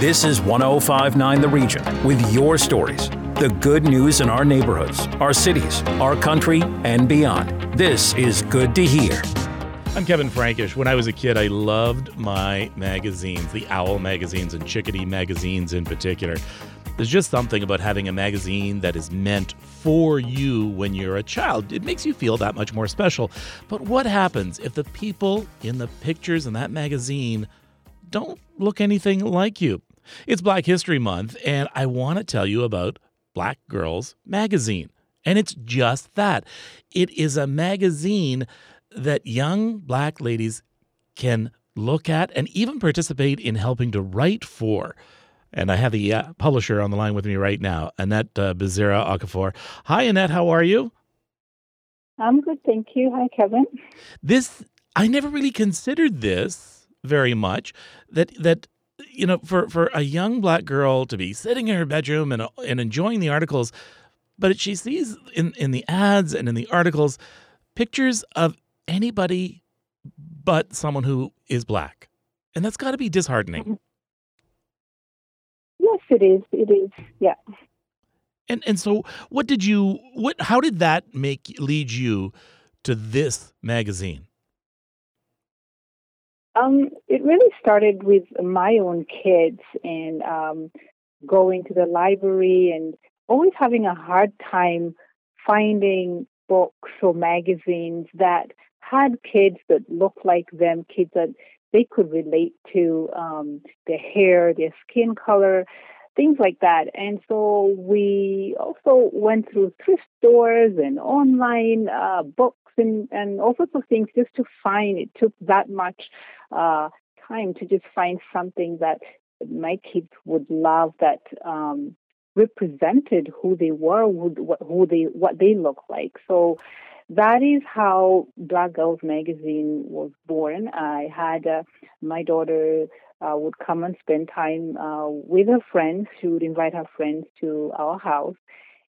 This is 1059 The Region with your stories. The good news in our neighborhoods, our cities, our country, and beyond. This is Good to Hear. I'm Kevin Frankish. When I was a kid, I loved my magazines, the Owl magazines and Chickadee magazines in particular. There's just something about having a magazine that is meant for you when you're a child. It makes you feel that much more special. But what happens if the people in the pictures in that magazine don't look anything like you? It's Black History Month, and I want to tell you about Black Girls Magazine. And it's just that it is a magazine that young black ladies can look at and even participate in helping to write for. And I have the uh, publisher on the line with me right now, Annette uh, Bezerra Okafor. Hi, Annette. How are you? I'm good, thank you. Hi, Kevin. This I never really considered this very much. That that you know, for for a young black girl to be sitting in her bedroom and and enjoying the articles, but she sees in in the ads and in the articles pictures of anybody but someone who is black, and that's got to be disheartening. Yes, it is. It is. Yeah. And and so what did you what how did that make lead you to this magazine? Um, it really started with my own kids and um, going to the library and always having a hard time finding books or magazines that had kids that looked like them, kids that they could relate to, um, their hair, their skin color, things like that. And so we also went through thrift stores and online uh, books and, and all sorts of things just to find. It took that much uh, time to just find something that my kids would love that um, represented who they were, who, who they what they look like. So that is how Black Girls Magazine was born. I had uh, my daughter uh, would come and spend time uh, with her friends. She would invite her friends to our house.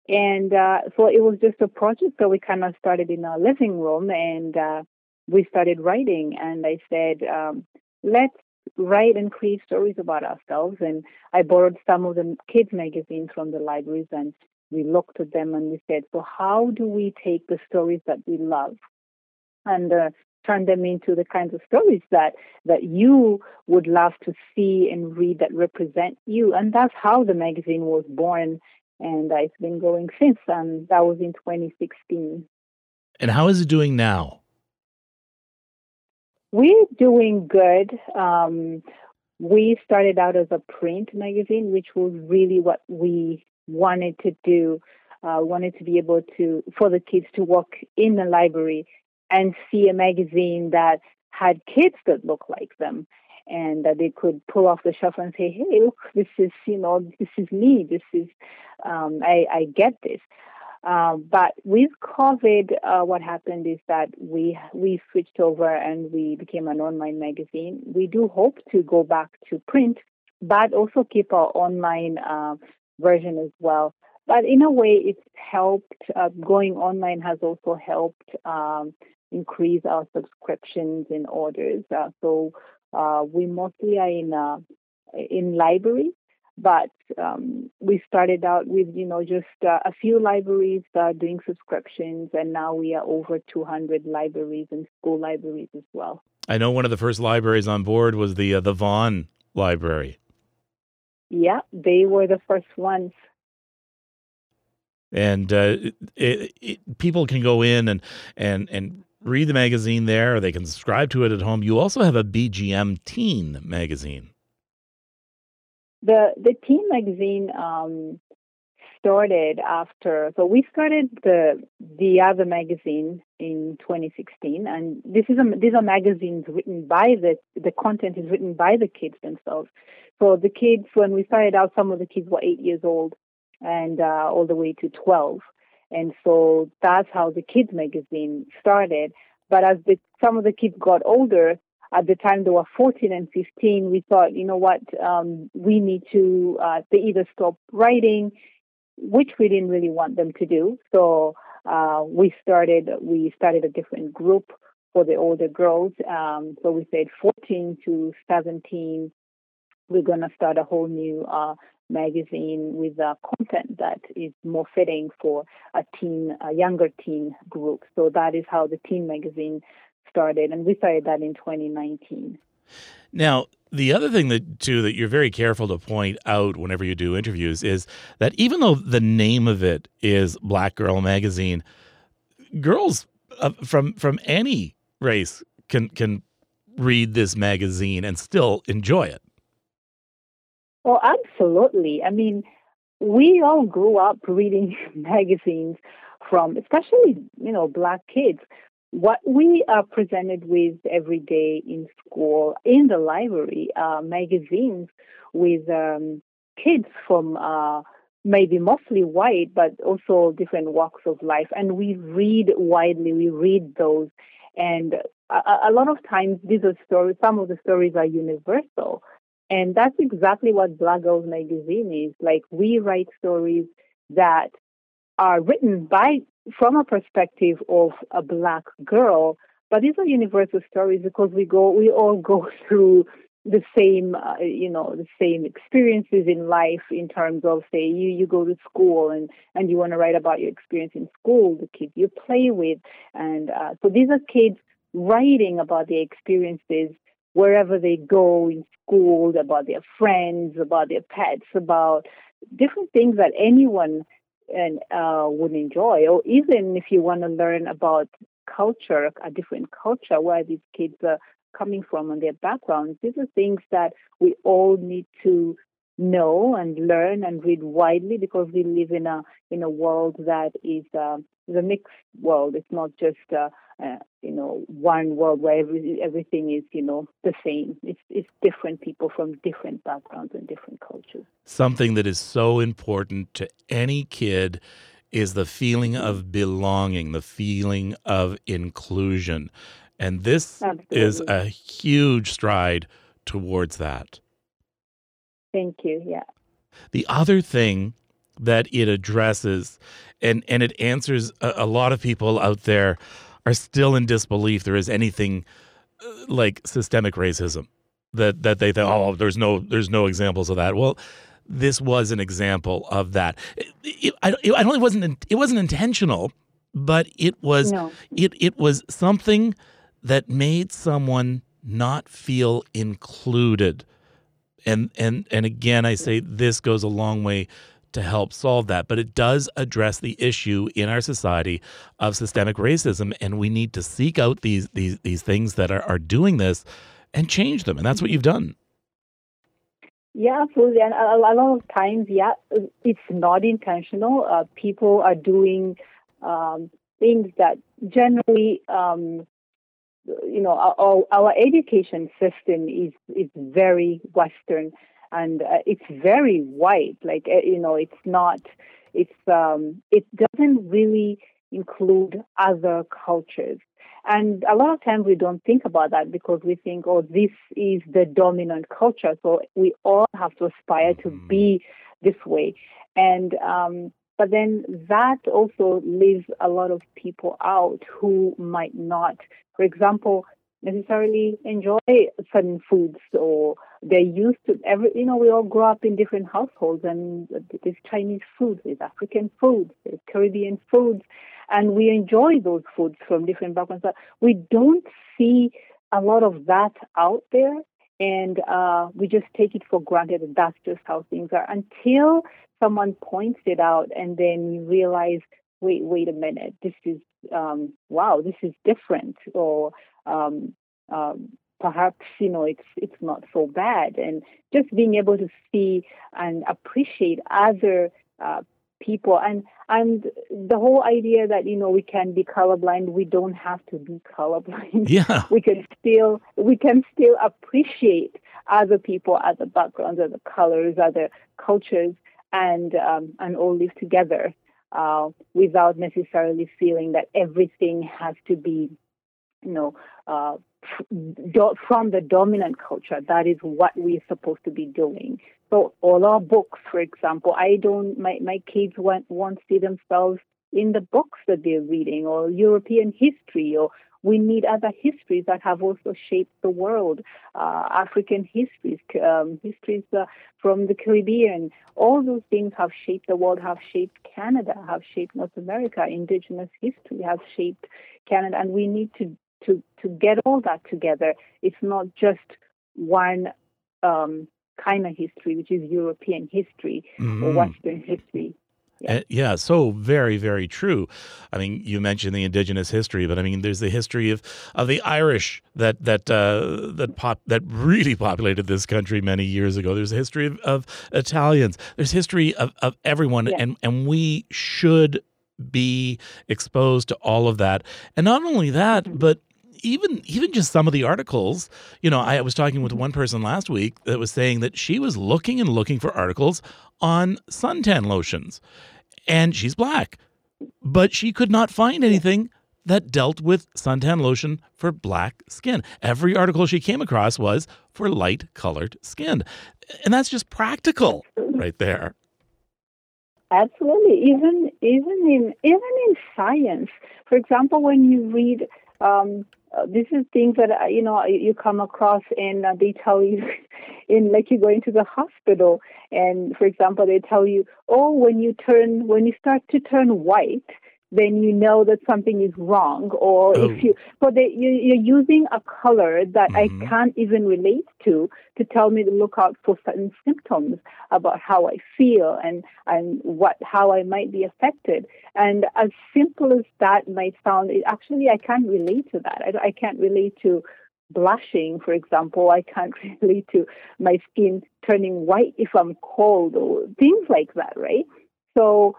And uh, so it was just a project that we kind of started in our living room and uh, we started writing. And I said, um, let's write and create stories about ourselves. And I borrowed some of the kids' magazines from the libraries and we looked at them and we said, so how do we take the stories that we love and uh, turn them into the kinds of stories that that you would love to see and read that represent you? And that's how the magazine was born, and it's been going since. And that was in 2016. And how is it doing now? We're doing good. Um, we started out as a print magazine, which was really what we wanted to do, uh, wanted to be able to, for the kids to walk in the library and see a magazine that had kids that look like them and that they could pull off the shelf and say, hey, look, this is, you know, this is me. This is, um, I, I get this. Uh, but with COVID, uh, what happened is that we we switched over and we became an online magazine. We do hope to go back to print, but also keep our online uh, version as well. But in a way, it's helped. Uh, going online has also helped um, increase our subscriptions and orders. Uh, so uh, we mostly are in uh, in libraries, but um, we started out with you know just uh, a few libraries uh, doing subscriptions, and now we are over 200 libraries and school libraries as well. I know one of the first libraries on board was the the Vaughan Library. Yeah, they were the first ones. And uh, it, it, people can go in and and and read the magazine there, or they can subscribe to it at home. You also have a BGM Teen magazine. The the teen magazine um, started after so we started the the other magazine in 2016 and this is a these are magazines written by the the content is written by the kids themselves so the kids when we started out some of the kids were eight years old and uh, all the way to 12 and so that's how the kids magazine started but as the, some of the kids got older at the time they were 14 and 15 we thought you know what um, we need to uh, they either stop writing which we didn't really want them to do. So uh, we started we started a different group for the older girls. Um, so we said 14 to 17 we're going to start a whole new uh, magazine with uh, content that is more fitting for a teen, a younger teen group. So that is how the teen magazine started, and we started that in 2019. Now, the other thing that too that you're very careful to point out whenever you do interviews is that even though the name of it is Black Girl Magazine, girls uh, from from any race can can read this magazine and still enjoy it. Well, absolutely. I mean, we all grew up reading magazines from, especially you know, black kids what we are presented with every day in school, in the library, uh, magazines with um, kids from uh, maybe mostly white, but also different walks of life. And we read widely, we read those. And a, a lot of times, these are stories, some of the stories are universal. And that's exactly what Black Girls Magazine is. Like, we write stories that are written by from a perspective of a black girl, but these are universal stories because we go, we all go through the same, uh, you know, the same experiences in life in terms of, say, you you go to school and and you want to write about your experience in school, the kids you play with, and uh, so these are kids writing about their experiences wherever they go in school, about their friends, about their pets, about different things that anyone and uh, would enjoy, or even if you want to learn about culture, a different culture, where these kids are coming from and their backgrounds. These are things that we all need to know and learn and read widely because we live in a in a world that is uh, a mixed world. It's not just uh, uh, you know one world where every, everything is you know the same. It's it's different people from different backgrounds and different cultures. Something that is so important to any kid is the feeling of belonging, the feeling of inclusion. And this Absolutely. is a huge stride towards that. Thank you. Yeah. The other thing that it addresses and and it answers a, a lot of people out there are still in disbelief there is anything uh, like systemic racism that that they think oh there's no there's no examples of that. Well, this was an example of that. It, it, I, it, I don't it wasn't it wasn't intentional, but it was no. it it was something that made someone not feel included. And and and again I say this goes a long way to help solve that, but it does address the issue in our society of systemic racism and we need to seek out these these these things that are, are doing this and change them. And that's what you've done. Yeah, absolutely. And a, lot of times, yeah, it's not intentional. Uh, people are doing um, things that generally, um, you know, our, our, education system is is very Western, and uh, it's very white. Like uh, you know, it's not. It's um, it doesn't really include other cultures. And a lot of times we don't think about that because we think, oh, this is the dominant culture. So we all have to aspire to mm-hmm. be this way. And, um, but then that also leaves a lot of people out who might not, for example, necessarily enjoy certain foods or they're used to every you know we all grow up in different households and there's chinese food there's african food there's caribbean foods and we enjoy those foods from different backgrounds. But we don't see a lot of that out there, and uh, we just take it for granted that that's just how things are until someone points it out, and then you realize, wait, wait a minute, this is um, wow, this is different, or um, um, perhaps you know it's it's not so bad, and just being able to see and appreciate other uh, people. And and the whole idea that you know we can be colorblind we don't have to be colorblind. Yeah. We can still we can still appreciate other people other backgrounds other colors other cultures and um, and all live together uh, without necessarily feeling that everything has to be you know uh, from the dominant culture that is what we're supposed to be doing so all our books, for example, I don't. My my kids want to see themselves in the books that they're reading, or European history, or we need other histories that have also shaped the world, uh, African histories, um, histories uh, from the Caribbean. All those things have shaped the world, have shaped Canada, have shaped North America. Indigenous history has shaped Canada, and we need to to to get all that together. It's not just one um, kind of history, which is European history mm-hmm. or Western history. Yeah. Uh, yeah. so very, very true. I mean, you mentioned the indigenous history, but I mean, there's the history of, of the Irish that that uh, that pop that really populated this country many years ago. There's a history of, of Italians. There's history of, of everyone, yeah. and and we should be exposed to all of that. And not only that, mm-hmm. but even even just some of the articles, you know, I was talking with one person last week that was saying that she was looking and looking for articles on suntan lotions. And she's black. But she could not find anything that dealt with suntan lotion for black skin. Every article she came across was for light colored skin. And that's just practical right there. Absolutely. Even even in even in science. For example, when you read um, uh, this is things that uh, you know you come across and uh, they tell you in like you go into the hospital. And for example they tell you oh when you turn when you start to turn white then you know that something is wrong. Or oh. if you, but they, you, are using a color that mm-hmm. I can't even relate to to tell me to look out for certain symptoms about how I feel and and what how I might be affected. And as simple as that might sound, it, actually I can't relate to that. I, I can't relate to blushing, for example. I can't relate to my skin turning white if I'm cold or things like that, right? So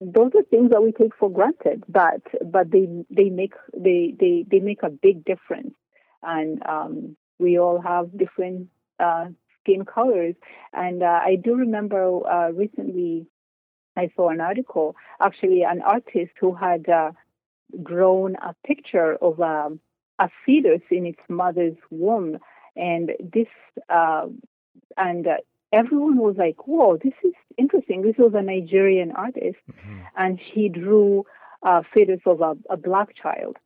those are things that we take for granted, but but they they make they they, they make a big difference, and um, we all have different uh, skin colors. And uh, I do remember uh, recently I saw an article, actually an artist who had uh, drawn a picture of um, a fetus in its mother's womb, and this uh, and uh, everyone was like, "Whoa, this is interesting." This was a Nigerian artist, mm-hmm. and he drew a fetus of a, a black child.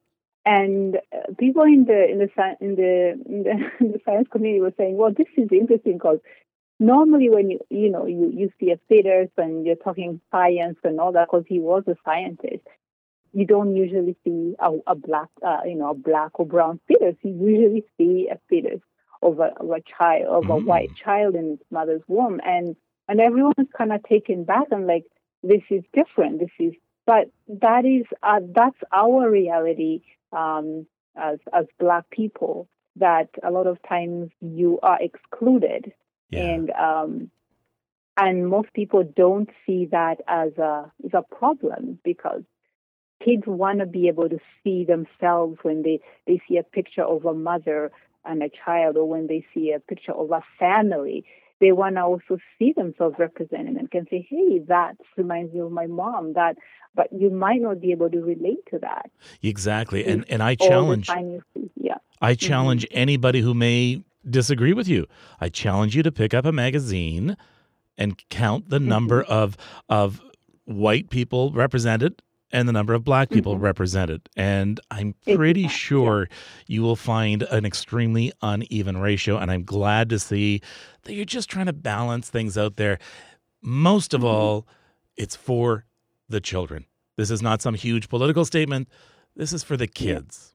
And uh, people in the in the in the, in the, in the science community were saying, "Well, this is interesting because normally when you you know you you see a fetus and you're talking science and all that because he was a scientist." You don't usually see a, a black, uh, you know, a black or brown fetus. You usually see a fetus of a, of a child, of mm. a white child in its mother's womb, and and everyone's kind of taken back and like, this is different. This is, but that is uh, that's our reality um, as as Black people. That a lot of times you are excluded, yeah. and um, and most people don't see that as a as a problem because kids want to be able to see themselves when they, they see a picture of a mother and a child or when they see a picture of a family they want to also see themselves represented and can say hey that reminds me of my mom that but you might not be able to relate to that exactly and and i challenge yeah i mm-hmm. challenge mm-hmm. anybody who may disagree with you i challenge you to pick up a magazine and count the number mm-hmm. of of white people represented and the number of black people mm-hmm. represented. And I'm pretty exactly. sure you will find an extremely uneven ratio. And I'm glad to see that you're just trying to balance things out there. Most of mm-hmm. all, it's for the children. This is not some huge political statement. This is for the kids.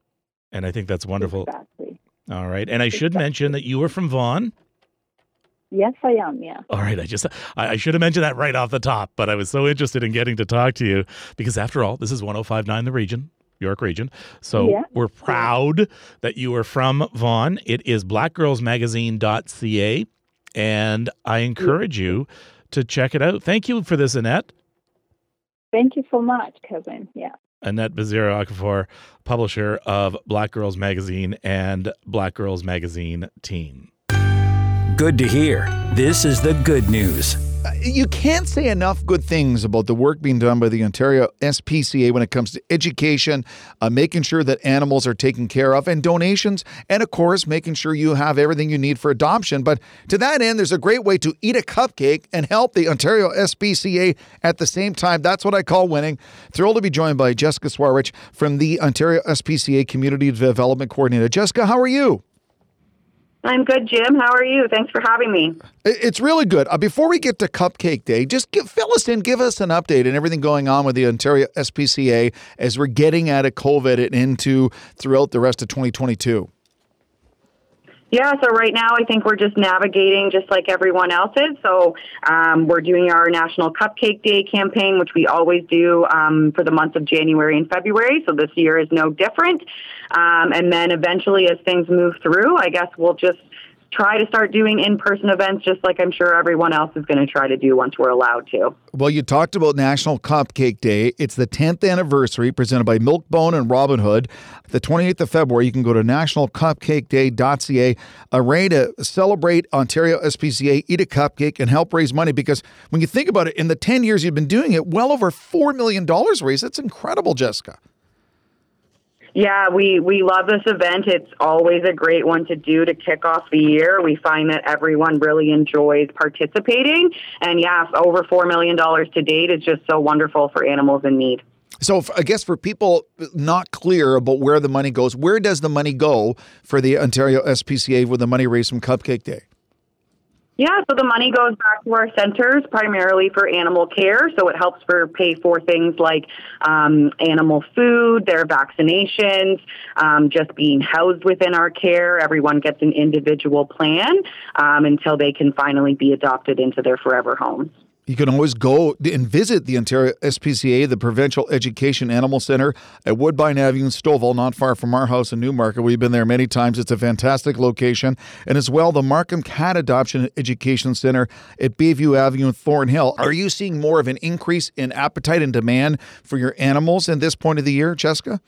And I think that's wonderful. Exactly. All right. And I should mention that you were from Vaughan. Yes, I am. Yeah. All right. I just I, I, should have mentioned that right off the top, but I was so interested in getting to talk to you because after all, this is 1059 the region. York region. So yeah. we're proud that you are from Vaughan. It is blackgirlsmagazine.ca and I encourage you to check it out. Thank you for this, Annette. Thank you so much, Kevin. Yeah. Annette Bezerra Okafor, publisher of Black Girls Magazine and Black Girls Magazine Teen. Good to hear. This is the good news. you can't say enough good things about the work being done by the Ontario SPCA when it comes to education, uh, making sure that animals are taken care of, and donations, and of course, making sure you have everything you need for adoption. But to that end, there's a great way to eat a cupcake and help the Ontario SPCA at the same time. That's what I call winning. Thrilled to be joined by Jessica Swarich from the Ontario SPCA Community Development Coordinator. Jessica, how are you? I'm good, Jim. How are you? Thanks for having me. It's really good. Uh, before we get to Cupcake Day, just give, fill us in, give us an update and everything going on with the Ontario SPCA as we're getting out of COVID and into throughout the rest of 2022. Yeah, so right now I think we're just navigating just like everyone else is. So um, we're doing our National Cupcake Day campaign, which we always do um, for the months of January and February. So this year is no different. Um, and then eventually, as things move through, I guess we'll just try to start doing in-person events just like I'm sure everyone else is going to try to do once we're allowed to. Well, you talked about National Cupcake Day. It's the 10th anniversary presented by Milkbone and Robin Hood. The 28th of February, you can go to nationalcupcakeday.ca, a way to celebrate Ontario SPCA, eat a cupcake, and help raise money because when you think about it, in the 10 years you've been doing it, well over $4 million raised. That's incredible, Jessica. Yeah, we, we love this event. It's always a great one to do to kick off the year. We find that everyone really enjoys participating. And yeah, over $4 million to date is just so wonderful for animals in need. So, I guess for people not clear about where the money goes, where does the money go for the Ontario SPCA with the money raised from Cupcake Day? Yeah, so the money goes back to our centers primarily for animal care. So it helps for pay for things like um, animal food, their vaccinations, um, just being housed within our care. Everyone gets an individual plan um, until they can finally be adopted into their forever homes. You can always go and visit the Ontario SPCA, the Provincial Education Animal Center at Woodbine Avenue in Stouffville, not far from our house in Newmarket. We've been there many times. It's a fantastic location. And as well, the Markham Cat Adoption Education Center at Bayview Avenue in Thornhill. Are you seeing more of an increase in appetite and demand for your animals in this point of the year, Jessica?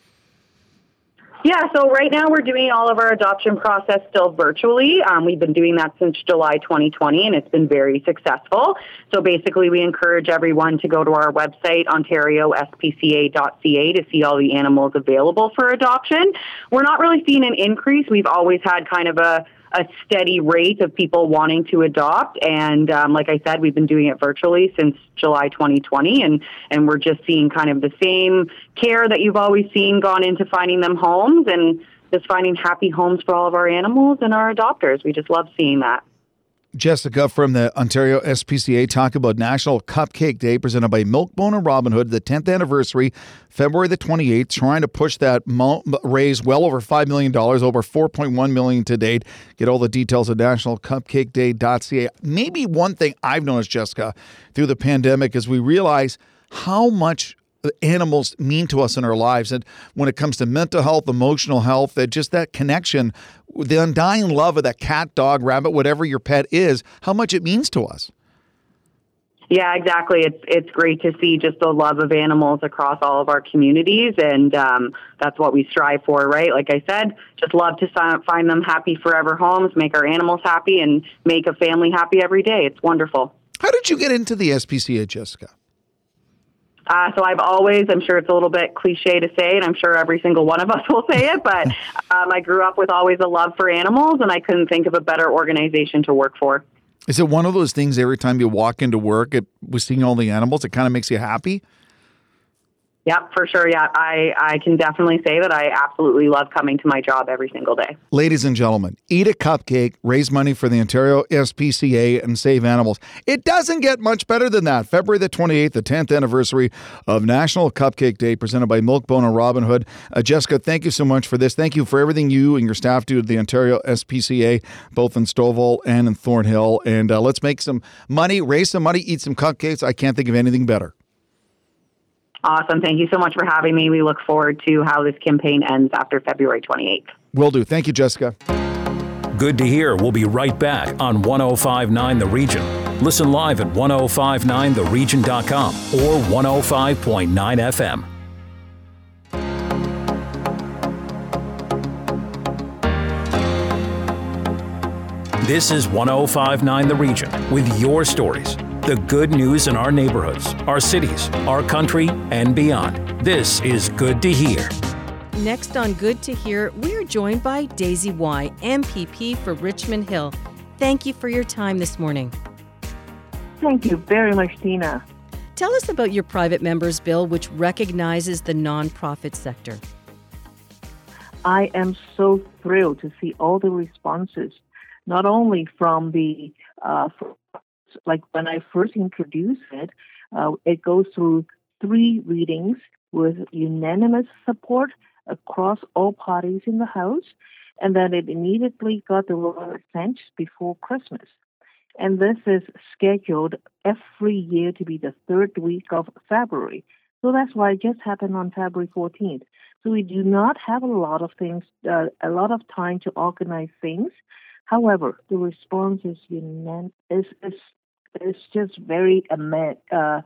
Yeah, so right now we're doing all of our adoption process still virtually. Um, we've been doing that since July 2020, and it's been very successful. So basically, we encourage everyone to go to our website, ontariospca.ca, to see all the animals available for adoption. We're not really seeing an increase. We've always had kind of a a steady rate of people wanting to adopt. And um, like I said, we've been doing it virtually since July 2020, and and we're just seeing kind of the same care that you've always seen gone into finding them homes and just finding happy homes for all of our animals and our adopters. We just love seeing that. Jessica from the Ontario SPCA talk about National Cupcake Day presented by Milkbone and Robin Hood, the 10th anniversary, February the 28th, trying to push that raise well over $5 million, over 4.1 million to date. Get all the details at nationalcupcakeday.ca. Maybe one thing I've noticed, Jessica, through the pandemic is we realize how much animals mean to us in our lives. And when it comes to mental health, emotional health, that just that connection, the undying love of that cat, dog, rabbit, whatever your pet is, how much it means to us. Yeah, exactly. It's it's great to see just the love of animals across all of our communities, and um, that's what we strive for, right? Like I said, just love to find them happy forever homes, make our animals happy, and make a family happy every day. It's wonderful. How did you get into the SPCA, Jessica? Uh, so I've always, I'm sure it's a little bit cliche to say, and I'm sure every single one of us will say it, but um, I grew up with always a love for animals, and I couldn't think of a better organization to work for. Is it one of those things every time you walk into work, it, with seeing all the animals, it kind of makes you happy? Yep, for sure. Yeah, I, I can definitely say that I absolutely love coming to my job every single day. Ladies and gentlemen, eat a cupcake, raise money for the Ontario SPCA, and save animals. It doesn't get much better than that. February the 28th, the 10th anniversary of National Cupcake Day, presented by Milkbone and Robin Hood. Uh, Jessica, thank you so much for this. Thank you for everything you and your staff do at the Ontario SPCA, both in Stouffville and in Thornhill. And uh, let's make some money, raise some money, eat some cupcakes. I can't think of anything better. Awesome. Thank you so much for having me. We look forward to how this campaign ends after February 28th. Will do. Thank you, Jessica. Good to hear. We'll be right back on 1059 The Region. Listen live at 1059theregion.com or 105.9 FM. This is 1059 The Region with your stories the good news in our neighborhoods, our cities, our country, and beyond. This is Good to Hear. Next on Good to Hear, we are joined by Daisy Wai, MPP for Richmond Hill. Thank you for your time this morning. Thank you very much, Tina. Tell us about your private members bill, which recognizes the nonprofit sector. I am so thrilled to see all the responses, not only from the, uh, like when I first introduced it, uh, it goes through three readings with unanimous support across all parties in the House, and then it immediately got the royal assent before Christmas. And this is scheduled every year to be the third week of February. So that's why it just happened on February 14th. So we do not have a lot of things, uh, a lot of time to organize things. However, the response is unan- is, is, is just very uh,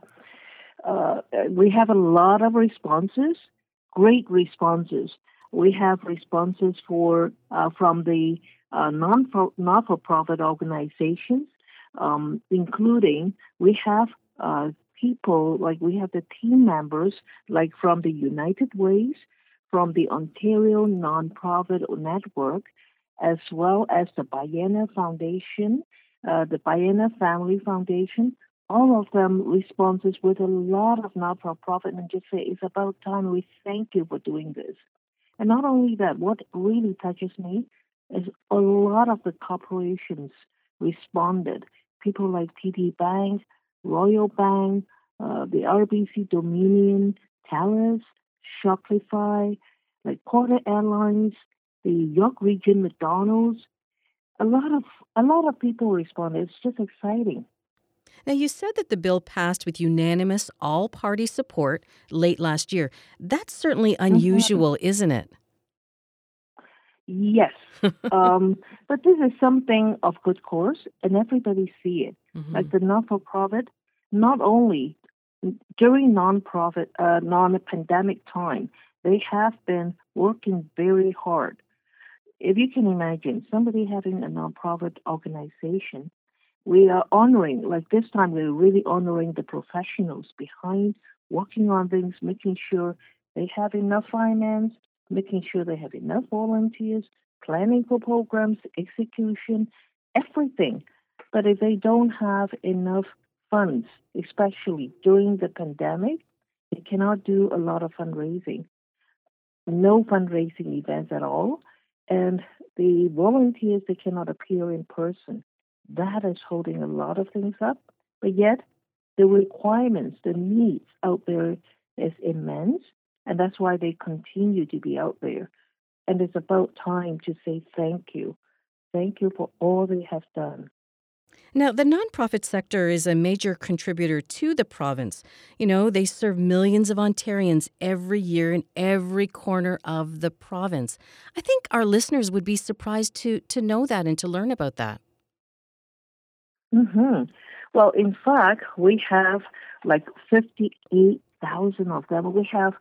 uh, we have a lot of responses, great responses. We have responses for uh, from the uh, non not for profit organizations, um, including we have uh, people like we have the team members like from the United Ways, from the Ontario Nonprofit Network, as well as the Bhayana Foundation, uh, the Bhayana Family Foundation. All of them responses with a lot of not-for-profit and just say it's about time. We thank you for doing this. And not only that, what really touches me is a lot of the corporations responded. People like TD Bank, Royal Bank, uh, the RBC Dominion, Telus, Shopify, like Porter Airlines, the York Region McDonald's. A lot of a lot of people responded. It's just exciting. Now, you said that the bill passed with unanimous all party support late last year. That's certainly mm-hmm. unusual, mm-hmm. isn't it? Yes. um, but this is something of good course, and everybody see it. Mm-hmm. Like the not for profit, not only during non-profit, uh, non-pandemic time, they have been working very hard. If you can imagine somebody having a nonprofit organization, we are honoring, like this time, we're really honoring the professionals behind working on things, making sure they have enough finance, making sure they have enough volunteers, planning for programs, execution, everything. But if they don't have enough funds, especially during the pandemic, they cannot do a lot of fundraising no fundraising events at all, and the volunteers they cannot appear in person. That is holding a lot of things up. But yet, the requirements, the needs out there is immense, and that's why they continue to be out there. And it's about time to say thank you. Thank you for all they have done. Now, the nonprofit sector is a major contributor to the province. You know, they serve millions of Ontarians every year in every corner of the province. I think our listeners would be surprised to to know that and to learn about that. Mhm. Well, in fact, we have like 58,000 of them. We have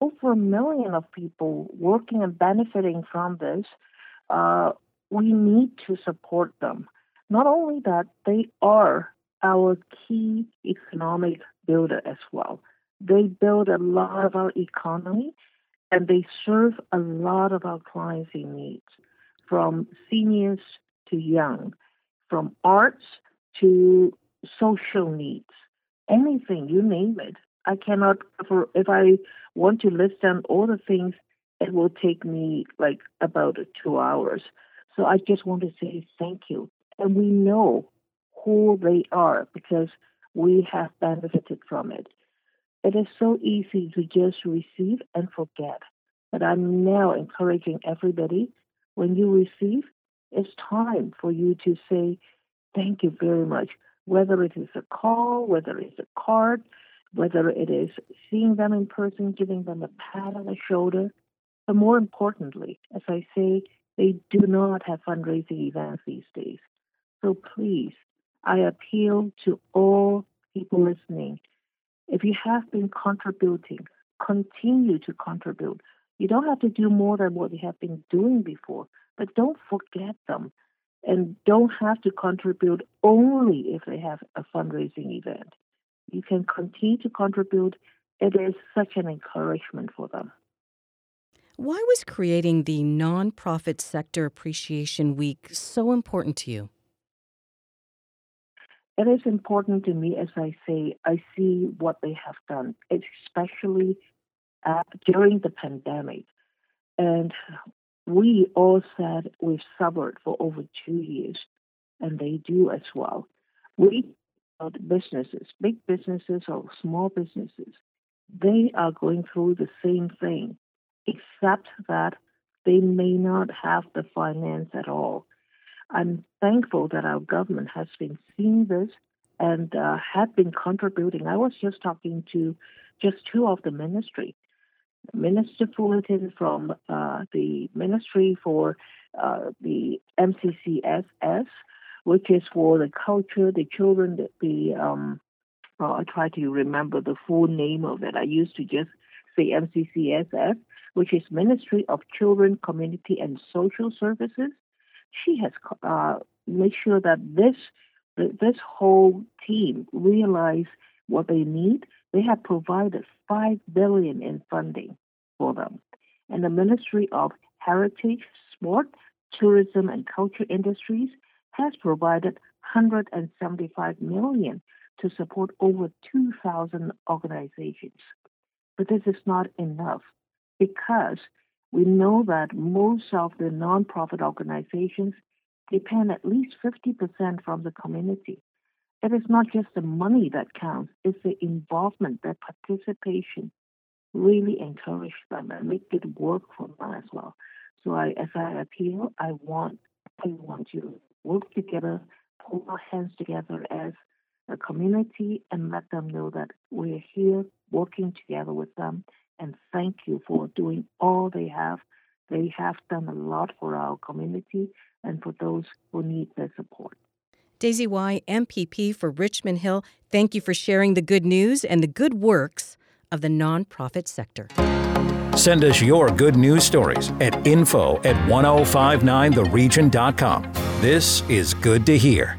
over a million of people working and benefiting from this. Uh, we need to support them. Not only that, they are our key economic builder as well. They build a lot of our economy and they serve a lot of our clients in need, from seniors to young, from arts to social needs, anything, you name it. I cannot, if I want to list down all the things, it will take me like about two hours. So I just want to say thank you and we know who they are because we have benefited from it. It is so easy to just receive and forget. But I'm now encouraging everybody when you receive, it's time for you to say, Thank you very much. Whether it is a call, whether it's a card, whether it is seeing them in person, giving them a pat on the shoulder. But more importantly, as I say, they do not have fundraising events these days. So please, I appeal to all people listening. If you have been contributing, continue to contribute. You don't have to do more than what you have been doing before, but don't forget them. and don't have to contribute only if they have a fundraising event. You can continue to contribute. It is such an encouragement for them. Why was creating the Nonprofit Sector Appreciation Week so important to you? It is important to me, as I say, I see what they have done, especially uh, during the pandemic. And we all said we've suffered for over two years, and they do as well. We businesses, big businesses or small businesses, they are going through the same thing, except that they may not have the finance at all. I'm thankful that our government has been seeing this and uh, had been contributing. I was just talking to just two of the ministry Minister Fullerton from uh, the Ministry for uh, the MCCSS, which is for the culture, the children, the, the um, I try to remember the full name of it. I used to just say MCCSS, which is Ministry of Children, Community and Social Services. She has uh, made sure that this this whole team realize what they need they have provided five billion in funding for them, and the Ministry of Heritage, Sport, Tourism, and Culture Industries has provided 175 million to support over 2,000 organizations. But this is not enough because we know that most of the nonprofit organizations depend at least 50% from the community. It is not just the money that counts, it's the involvement, the participation. Really encourage them and make it work for them as well. So I, as I appeal, I want everyone to work together, pull our hands together as a community and let them know that we're here working together with them and thank you for doing all they have. They have done a lot for our community and for those who need their support. Daisy Wai, MPP for Richmond Hill, thank you for sharing the good news and the good works of the nonprofit sector. Send us your good news stories at info at 1059theregion.com. This is good to hear.